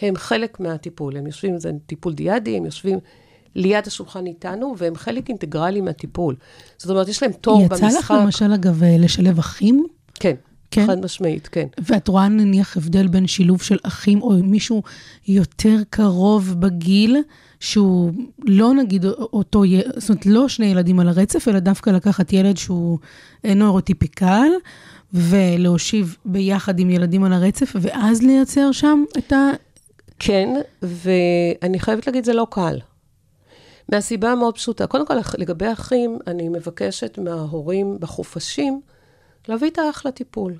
[SPEAKER 5] הם חלק מהטיפול. הם יושבים, זה טיפול דיאדי, הם יושבים ליד השולחן איתנו, והם חלק אינטגרלי מהטיפול. זאת אומרת, יש להם תור במשחק.
[SPEAKER 4] יצא לך למשל, אגב, לשלב אחים?
[SPEAKER 5] כן. כן? חד משמעית, כן.
[SPEAKER 4] ואת רואה נניח הבדל בין שילוב של אחים או מישהו יותר קרוב בגיל, שהוא לא נגיד אותו, זאת אומרת, לא שני ילדים על הרצף, אלא דווקא לקחת ילד שהוא נוירוטיפיקל, ולהושיב ביחד עם ילדים על הרצף, ואז לייצר שם את ה...
[SPEAKER 5] כן, ואני חייבת להגיד, זה לא קל. מהסיבה המאוד פשוטה. קודם כל, לגבי אחים, אני מבקשת מההורים בחופשים, להביא את האח לטיפול.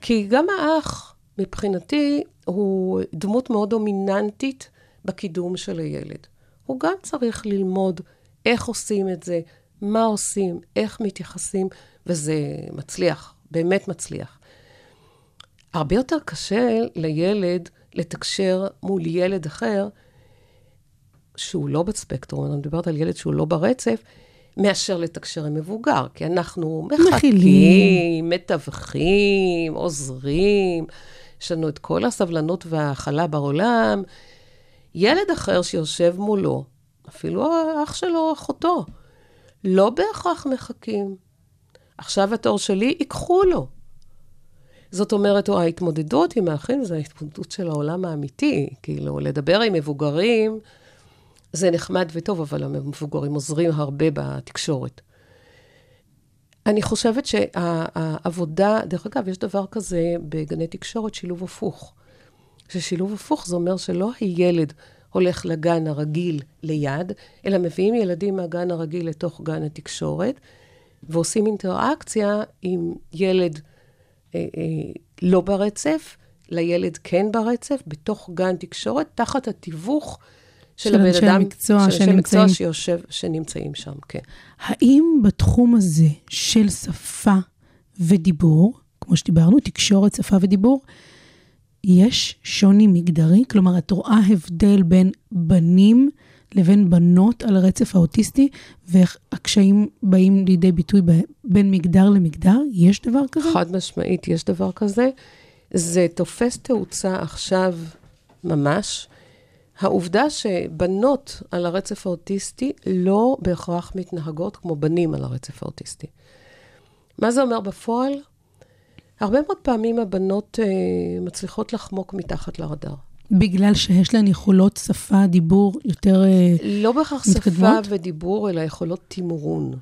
[SPEAKER 5] כי גם האח, מבחינתי, הוא דמות מאוד דומיננטית בקידום של הילד. הוא גם צריך ללמוד איך עושים את זה, מה עושים, איך מתייחסים, וזה מצליח, באמת מצליח. הרבה יותר קשה לילד לתקשר מול ילד אחר, שהוא לא בספקטרום, אני מדברת על ילד שהוא לא ברצף, מאשר לתקשר עם מבוגר, כי אנחנו מחכים, מתווכים, עוזרים, יש לנו את כל הסבלנות וההכלה בעולם, ילד אחר שיושב מולו, אפילו האח שלו או אחותו, לא בהכרח מחכים. עכשיו התור שלי, ייקחו לו. זאת אומרת, או ההתמודדות עם האחים זה ההתמודדות של העולם האמיתי. כאילו, לדבר עם מבוגרים זה נחמד וטוב, אבל המבוגרים עוזרים הרבה בתקשורת. אני חושבת שהעבודה, דרך אגב, יש דבר כזה בגני תקשורת, שילוב הפוך. ששילוב הפוך זה אומר שלא הילד הולך לגן הרגיל ליד, אלא מביאים ילדים מהגן הרגיל לתוך גן התקשורת, ועושים אינטראקציה עם ילד אה, אה, לא ברצף, לילד כן ברצף, בתוך גן תקשורת, תחת התיווך של,
[SPEAKER 4] של
[SPEAKER 5] הבן
[SPEAKER 4] אנשי
[SPEAKER 5] אדם,
[SPEAKER 4] מקצוע
[SPEAKER 5] של אנשי מקצוע שיושב, שנמצאים שם, כן.
[SPEAKER 4] האם בתחום הזה של שפה ודיבור, כמו שדיברנו, תקשורת, שפה ודיבור, יש שוני מגדרי? כלומר, את רואה הבדל בין בנים לבין בנות על הרצף האוטיסטי, ואיך הקשיים באים לידי ביטוי ב- בין מגדר למגדר? יש דבר כזה?
[SPEAKER 5] חד משמעית, יש דבר כזה. זה תופס תאוצה עכשיו ממש. העובדה שבנות על הרצף האוטיסטי לא בהכרח מתנהגות כמו בנים על הרצף האוטיסטי. מה זה אומר בפועל? הרבה מאוד פעמים הבנות אה, מצליחות לחמוק מתחת לרדאר.
[SPEAKER 4] בגלל שיש להן יכולות שפה, דיבור יותר... אה,
[SPEAKER 5] לא בהכרח שפה
[SPEAKER 4] מתקדמות?
[SPEAKER 5] ודיבור, אלא יכולות תמרון.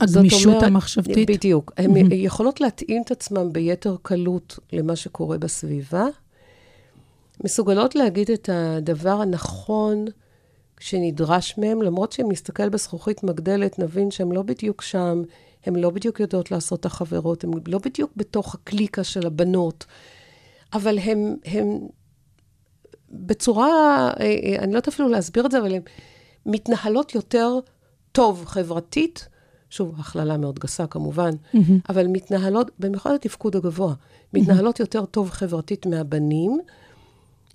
[SPEAKER 4] הגמישות
[SPEAKER 5] אומרת-
[SPEAKER 4] המחשבתית?
[SPEAKER 5] בדיוק. הן יכולות להתאים את עצמן ביתר קלות למה שקורה בסביבה, מסוגלות להגיד את הדבר הנכון שנדרש מהן, למרות שאם נסתכל בזכוכית מגדלת, נבין שהן לא בדיוק שם, הן לא בדיוק יודעות לעשות את החברות, הן לא בדיוק בתוך הקליקה של הבנות, אבל הן, הן בצורה, אה, אה, אני לא יודעת אפילו להסביר את זה, אבל הן מתנהלות יותר טוב חברתית, שוב, הכללה מאוד גסה כמובן, אבל מתנהלות, במיוחד התפקוד הגבוה, מתנהלות יותר טוב חברתית מהבנים.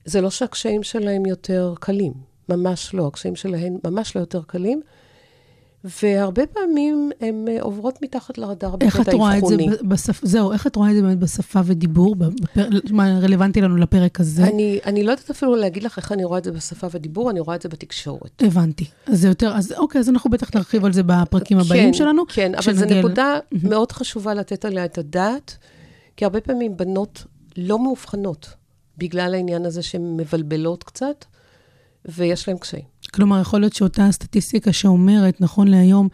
[SPEAKER 5] זה לא שהקשיים שלהם יותר קלים, ממש לא, הקשיים שלהם ממש לא יותר קלים. והרבה פעמים הן אה, עוברות מתחת לרדאר
[SPEAKER 4] איך
[SPEAKER 5] בקטע
[SPEAKER 4] את רואה את זה. בשפה, זהו, איך את רואה את זה באמת בשפה ודיבור, בפר, מה רלוונטי לנו לפרק הזה?
[SPEAKER 5] אני, אני לא יודעת אפילו להגיד לך איך אני רואה את זה בשפה ודיבור, אני רואה את זה בתקשורת.
[SPEAKER 4] הבנתי. אז זה יותר, אז אוקיי, אז אנחנו בטח נרחיב על זה בפרקים הבאים
[SPEAKER 5] כן,
[SPEAKER 4] שלנו.
[SPEAKER 5] כן, אבל זו נקודה מאוד חשובה לתת עליה את הדעת, כי הרבה פעמים בנות לא מאובחנות בגלל העניין הזה שהן מבלבלות קצת, ויש להן קשיים.
[SPEAKER 4] כלומר, יכול להיות שאותה סטטיסטיקה שאומרת, נכון להיום,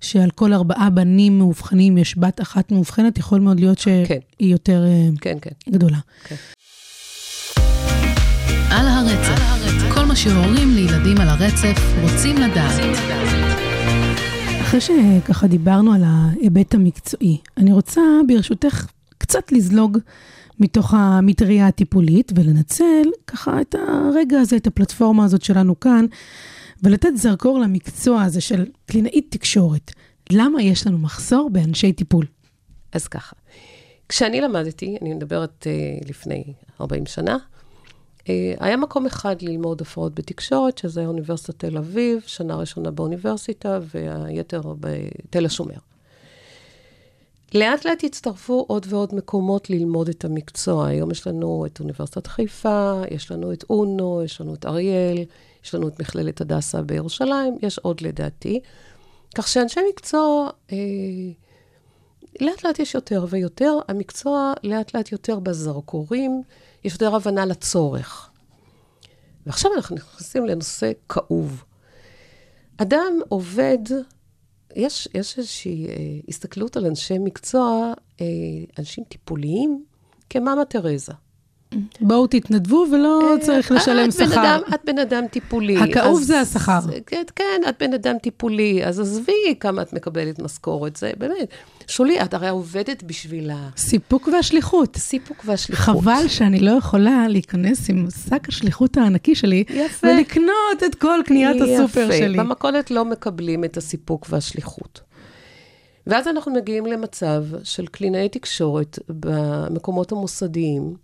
[SPEAKER 4] שעל כל ארבעה בנים מאובחנים יש בת אחת מאובחנת, יכול מאוד להיות שהיא
[SPEAKER 5] כן.
[SPEAKER 4] יותר אה,
[SPEAKER 5] כן, כן.
[SPEAKER 4] גדולה.
[SPEAKER 3] על הרצף, כל מה שהורים לילדים על הרצף רוצים לדעת.
[SPEAKER 4] אחרי שככה דיברנו על ההיבט המקצועי, אני רוצה ברשותך קצת לזלוג מתוך המטריה הטיפולית ולנצל ככה את הרגע הזה, את הפלטפורמה הזאת שלנו כאן, ולתת זרקור למקצוע הזה של קלינאית תקשורת. למה יש לנו מחסור באנשי טיפול?
[SPEAKER 5] אז ככה, כשאני למדתי, אני מדברת uh, לפני 40 שנה, uh, היה מקום אחד ללמוד הפרעות בתקשורת, שזה אוניברסיטת תל אביב, שנה ראשונה באוניברסיטה, והיתר בתל השומר. לאט לאט הצטרפו עוד ועוד מקומות ללמוד את המקצוע. היום יש לנו את אוניברסיטת חיפה, יש לנו את אונו, יש לנו את אריאל, יש לנו את מכללת הדסה בירושלים, יש עוד לדעתי. כך שאנשי מקצוע, אה, לאט לאט יש יותר ויותר, המקצוע לאט לאט יותר בזרקורים, יש יותר הבנה לצורך. ועכשיו אנחנו נכנסים לנושא כאוב. אדם עובד, יש, יש איזושהי אה, הסתכלות על אנשי מקצוע, אה, אנשים טיפוליים, כמאמה תרזה.
[SPEAKER 4] בואו תתנדבו ולא צריך לשלם
[SPEAKER 5] את בן
[SPEAKER 4] שכר.
[SPEAKER 5] אדם, את בן אדם טיפולי.
[SPEAKER 4] הכאוב
[SPEAKER 5] אז-
[SPEAKER 4] זה השכר.
[SPEAKER 5] כן, כן, את בן אדם טיפולי, אז עזבי כמה את מקבלת משכורת, זה באמת. שולי, את הרי עובדת בשביל
[SPEAKER 4] סיפוק והשליחות.
[SPEAKER 5] הסיפוק והשליחות.
[SPEAKER 4] חבל שאני לא יכולה להיכנס עם שק השליחות הענקי שלי,
[SPEAKER 5] יפה.
[SPEAKER 4] ולקנות את כל קניית הסופר
[SPEAKER 5] יפה.
[SPEAKER 4] שלי.
[SPEAKER 5] במכולת לא מקבלים את הסיפוק והשליחות. ואז אנחנו מגיעים למצב של קלינאי תקשורת במקומות המוסדיים,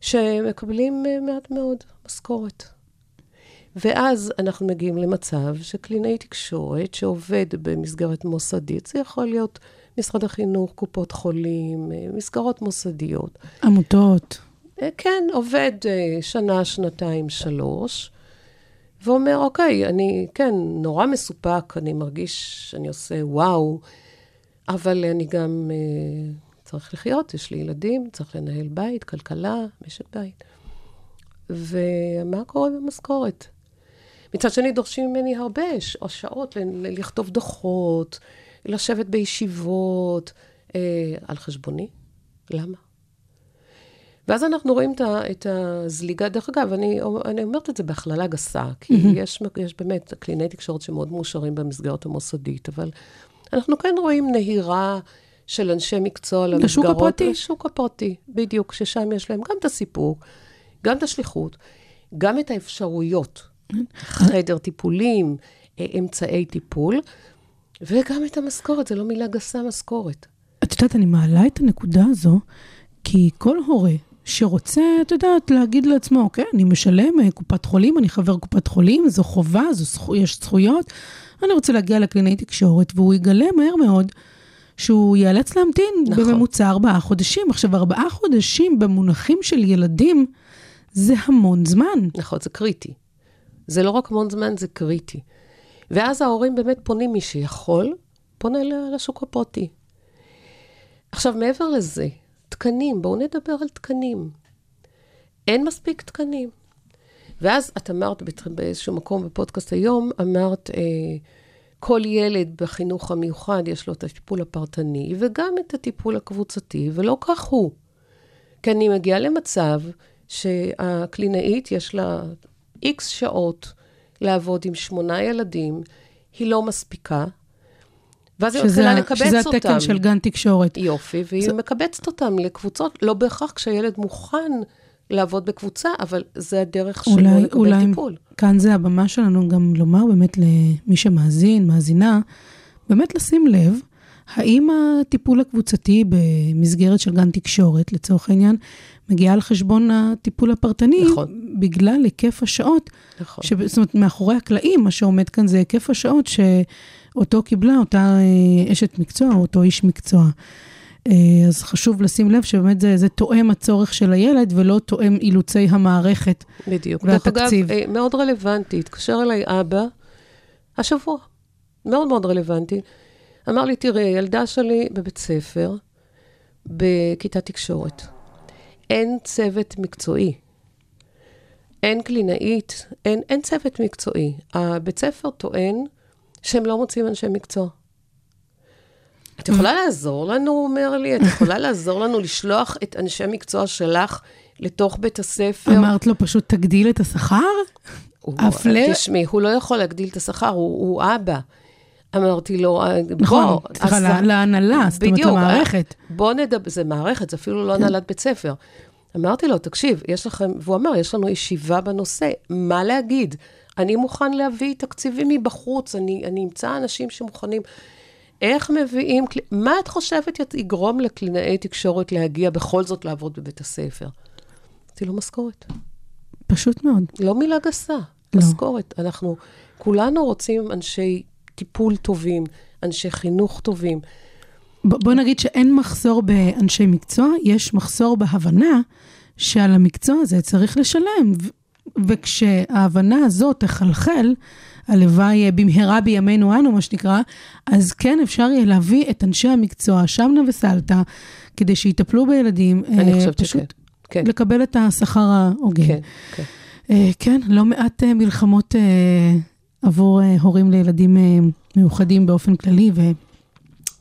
[SPEAKER 5] שמקבלים אה, מעט מאוד משכורת. ואז אנחנו מגיעים למצב שקלינאי תקשורת שעובד במסגרת מוסדית, זה יכול להיות משרד החינוך, קופות חולים, אה, מסגרות מוסדיות,
[SPEAKER 4] עמותות.
[SPEAKER 5] אה, כן, עובד אה, שנה, שנתיים, שלוש, ואומר, אוקיי, אני, כן, נורא מסופק, אני מרגיש שאני עושה וואו, אבל אני גם צריך לחיות, יש לי ילדים, צריך לנהל בית, כלכלה, משק בית. ומה קורה במשכורת? מצד שני, דורשים ממני הרבה שעות לכתוב דוחות, לשבת בישיבות, אה, על חשבוני. למה? ואז אנחנו רואים את, ה, את הזליגה, דרך אגב, אני, אני אומרת את זה בהכללה גסה, כי mm-hmm. יש, יש באמת קלינאי תקשורת שמאוד מאושרים במסגרת המוסדית, אבל אנחנו כן רואים נהירה של אנשי מקצוע למסגרות.
[SPEAKER 4] לשוק הפרטי.
[SPEAKER 5] לשוק הפרטי, בדיוק, ששם יש להם גם את הסיפוק, גם את השליחות, גם את האפשרויות, חדר טיפולים, אה, אמצעי טיפול, וגם את המשכורת, זה לא מילה גסה, משכורת.
[SPEAKER 4] את יודעת, אני מעלה את הנקודה הזו, כי כל הורה שרוצה, את יודעת, להגיד לעצמו, אוקיי, אני משלם אה, קופת חולים, אני חבר קופת חולים, זו חובה, זו זכו, יש זכויות, אני רוצה להגיע לקלינאי תקשורת, והוא יגלה מהר מאוד שהוא ייאלץ להמתין.
[SPEAKER 5] נכון.
[SPEAKER 4] בממוצע ארבעה חודשים. עכשיו, ארבעה חודשים במונחים של ילדים, זה המון זמן.
[SPEAKER 5] נכון, זה קריטי. זה לא רק המון זמן, זה קריטי. ואז ההורים באמת פונים, מי שיכול, פונה לשוק הפרטי. עכשיו, מעבר לזה, תקנים, בואו נדבר על תקנים. אין מספיק תקנים. ואז את אמרת באיזשהו מקום בפודקאסט היום, אמרת, אה, כל ילד בחינוך המיוחד יש לו את הטיפול הפרטני וגם את הטיפול הקבוצתי, ולא כך הוא. כי אני מגיעה למצב שהקלינאית יש לה איקס שעות לעבוד עם שמונה ילדים, היא לא מספיקה, ואז היא מתחילה לקבץ
[SPEAKER 4] שזה
[SPEAKER 5] אותם.
[SPEAKER 4] התקן של גן תקשורת.
[SPEAKER 5] יופי, והיא
[SPEAKER 4] זה-
[SPEAKER 5] מקבצת אותם לקבוצות, לא בהכרח כשהילד מוכן לעבוד בקבוצה, אבל זה הדרך שלו
[SPEAKER 4] אולי,
[SPEAKER 5] לקבל
[SPEAKER 4] אולי
[SPEAKER 5] טיפול.
[SPEAKER 4] כאן זה הבמה שלנו גם לומר באמת למי שמאזין, מאזינה, באמת לשים לב, האם הטיפול הקבוצתי במסגרת של גן תקשורת, לצורך העניין, מגיע על חשבון הטיפול הפרטני,
[SPEAKER 5] נכון.
[SPEAKER 4] בגלל היקף השעות,
[SPEAKER 5] נכון.
[SPEAKER 4] ש... זאת אומרת, מאחורי הקלעים, מה שעומד כאן זה היקף השעות שאותו קיבלה אותה אה, אשת מקצוע או אותו איש מקצוע. אה, אז חשוב לשים לב שבאמת זה, זה תואם הצורך של הילד ולא תואם אילוצי המערכת.
[SPEAKER 5] בדיוק.
[SPEAKER 4] והתקציב.
[SPEAKER 5] דרך אגב, אה, מאוד רלוונטי, התקשר אליי אבא השבוע, מאוד מאוד רלוונטי. אמר לי, תראי, הילדה שלי בבית ספר, בכיתת תקשורת. אין צוות מקצועי. אין קלינאית, אין, אין צוות מקצועי. הבית ספר טוען שהם לא מוצאים אנשי מקצוע. את יכולה לעזור לנו, הוא אומר לי? את יכולה לעזור לנו לשלוח את אנשי המקצוע שלך לתוך בית הספר?
[SPEAKER 4] אמרת לו פשוט תגדיל את השכר? הפלא-
[SPEAKER 5] תשמעי, הוא לא יכול להגדיל את השכר, הוא, הוא אבא. אמרתי לו, "אה,
[SPEAKER 4] נכון, סליחה,
[SPEAKER 5] אז-
[SPEAKER 4] לה- להנהלה, זאת אומרת,
[SPEAKER 5] בדיוק,
[SPEAKER 4] למערכת.
[SPEAKER 5] בוא נדבר, זה מערכת, זה אפילו לא הנהלת בית ספר. אמרתי לו, תקשיב, יש לכם, והוא אמר, יש לנו ישיבה בנושא, מה להגיד? אני מוכן להביא תקציבים מבחוץ, אני, אני אמצא אנשים שמוכנים. איך מביאים, מה את חושבת יגרום לקלינאי תקשורת להגיע בכל זאת לעבוד בבית הספר? אמרתי לו, משכורת.
[SPEAKER 4] פשוט מאוד.
[SPEAKER 5] לא מילה גסה,
[SPEAKER 4] לא.
[SPEAKER 5] משכורת. אנחנו כולנו רוצים אנשי טיפול טובים, אנשי חינוך טובים.
[SPEAKER 4] ב- בוא נגיד שאין מחסור באנשי מקצוע, יש מחסור בהבנה שעל המקצוע הזה צריך לשלם. ו- וכשההבנה הזאת תחלחל, הלוואי אה, במהרה בימינו אנו, מה שנקרא, אז כן אפשר יהיה להביא את אנשי המקצוע, שמנה וסלטה, כדי שיטפלו בילדים.
[SPEAKER 5] אני
[SPEAKER 4] אה,
[SPEAKER 5] חושבת
[SPEAKER 4] פשוט
[SPEAKER 5] שכן. כן,
[SPEAKER 4] לקבל את השכר ההוגן.
[SPEAKER 5] כן, כן.
[SPEAKER 4] אה, כן, לא מעט אה, מלחמות אה, עבור אה, הורים לילדים אה, מיוחדים באופן כללי,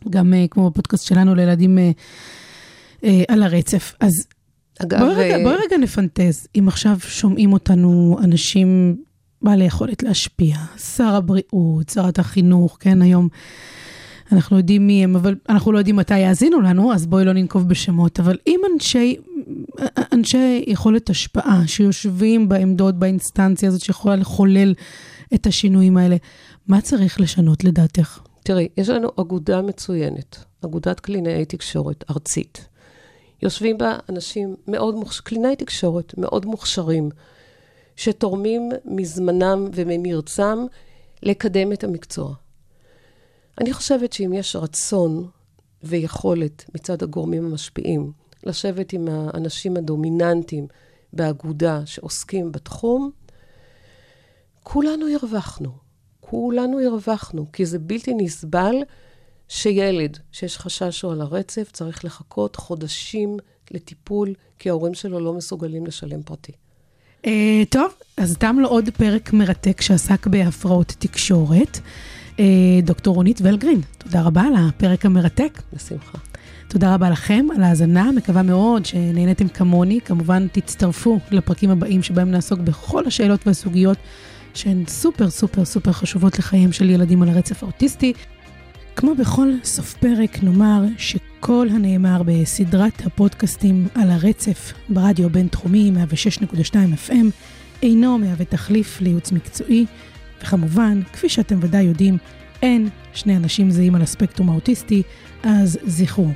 [SPEAKER 4] וגם אה, כמו בפודקאסט שלנו לילדים על הרצף. אז
[SPEAKER 5] אגב,
[SPEAKER 4] בואי רגע, בואי רגע נפנטז, אם עכשיו שומעים אותנו אנשים בעלי יכולת להשפיע, שר הבריאות, שרת החינוך, כן, היום אנחנו יודעים מי הם, אבל אנחנו לא יודעים מתי יאזינו לנו, אז בואי לא ננקוב בשמות, אבל אם אנשי, אנשי יכולת השפעה שיושבים בעמדות, באינסטנציה הזאת שיכולה לחולל את השינויים האלה, מה צריך לשנות לדעתך?
[SPEAKER 5] תראי, יש לנו אגודה מצוינת, אגודת קלינאי תקשורת ארצית. יושבים בה אנשים מאוד מוכשרים, קלינאי תקשורת מאוד מוכשרים, שתורמים מזמנם וממרצם לקדם את המקצוע. אני חושבת שאם יש רצון ויכולת מצד הגורמים המשפיעים לשבת עם האנשים הדומיננטיים באגודה שעוסקים בתחום, כולנו הרווחנו. כולנו הרווחנו, כי זה בלתי נסבל שילד שיש חשש שהוא על הרצף צריך לחכות חודשים לטיפול, כי ההורים שלו לא מסוגלים לשלם פרטי.
[SPEAKER 4] Uh, טוב, אז תם לו עוד פרק מרתק שעסק בהפרעות תקשורת. Uh, דוקטור רונית ולגרין, תודה רבה על הפרק המרתק.
[SPEAKER 5] בשמחה.
[SPEAKER 4] תודה רבה לכם על ההאזנה, מקווה מאוד שנהניתם כמוני. כמובן, תצטרפו לפרקים הבאים שבהם נעסוק בכל השאלות והסוגיות שהן סופר סופר סופר חשובות לחייהם של ילדים על הרצף האוטיסטי. כמו בכל סוף פרק, נאמר שכל הנאמר בסדרת הפודקאסטים על הרצף ברדיו הבינתחומי 106.2 FM אינו מהווה תחליף לייעוץ מקצועי, וכמובן, כפי שאתם ודאי יודעים, אין שני אנשים זהים על הספקטרום האוטיסטי, אז זכרו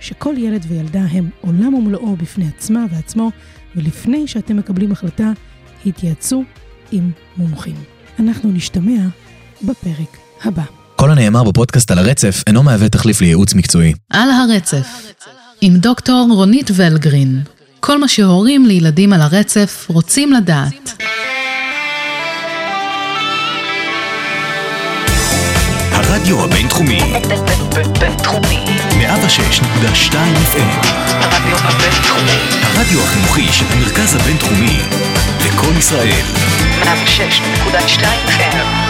[SPEAKER 4] שכל ילד וילדה הם עולם ומלואו בפני עצמה ועצמו, ולפני שאתם מקבלים החלטה, התייעצו עם מומחים. אנחנו נשתמע בפרק הבא.
[SPEAKER 1] כל הנאמר בפודקאסט על הרצף אינו מהווה תחליף לייעוץ מקצועי.
[SPEAKER 3] על הרצף, עם דוקטור רונית ולגרין. כל מה שהורים לילדים על הרצף רוצים לדעת.
[SPEAKER 1] הרדיו הבינתחומי,
[SPEAKER 2] בינתחומי.
[SPEAKER 1] 106.2 FM,
[SPEAKER 2] הרדיו הבינתחומי.
[SPEAKER 1] הרדיו החינוכי של המרכז הבינתחומי, לקום ישראל,
[SPEAKER 2] 106.2 FM.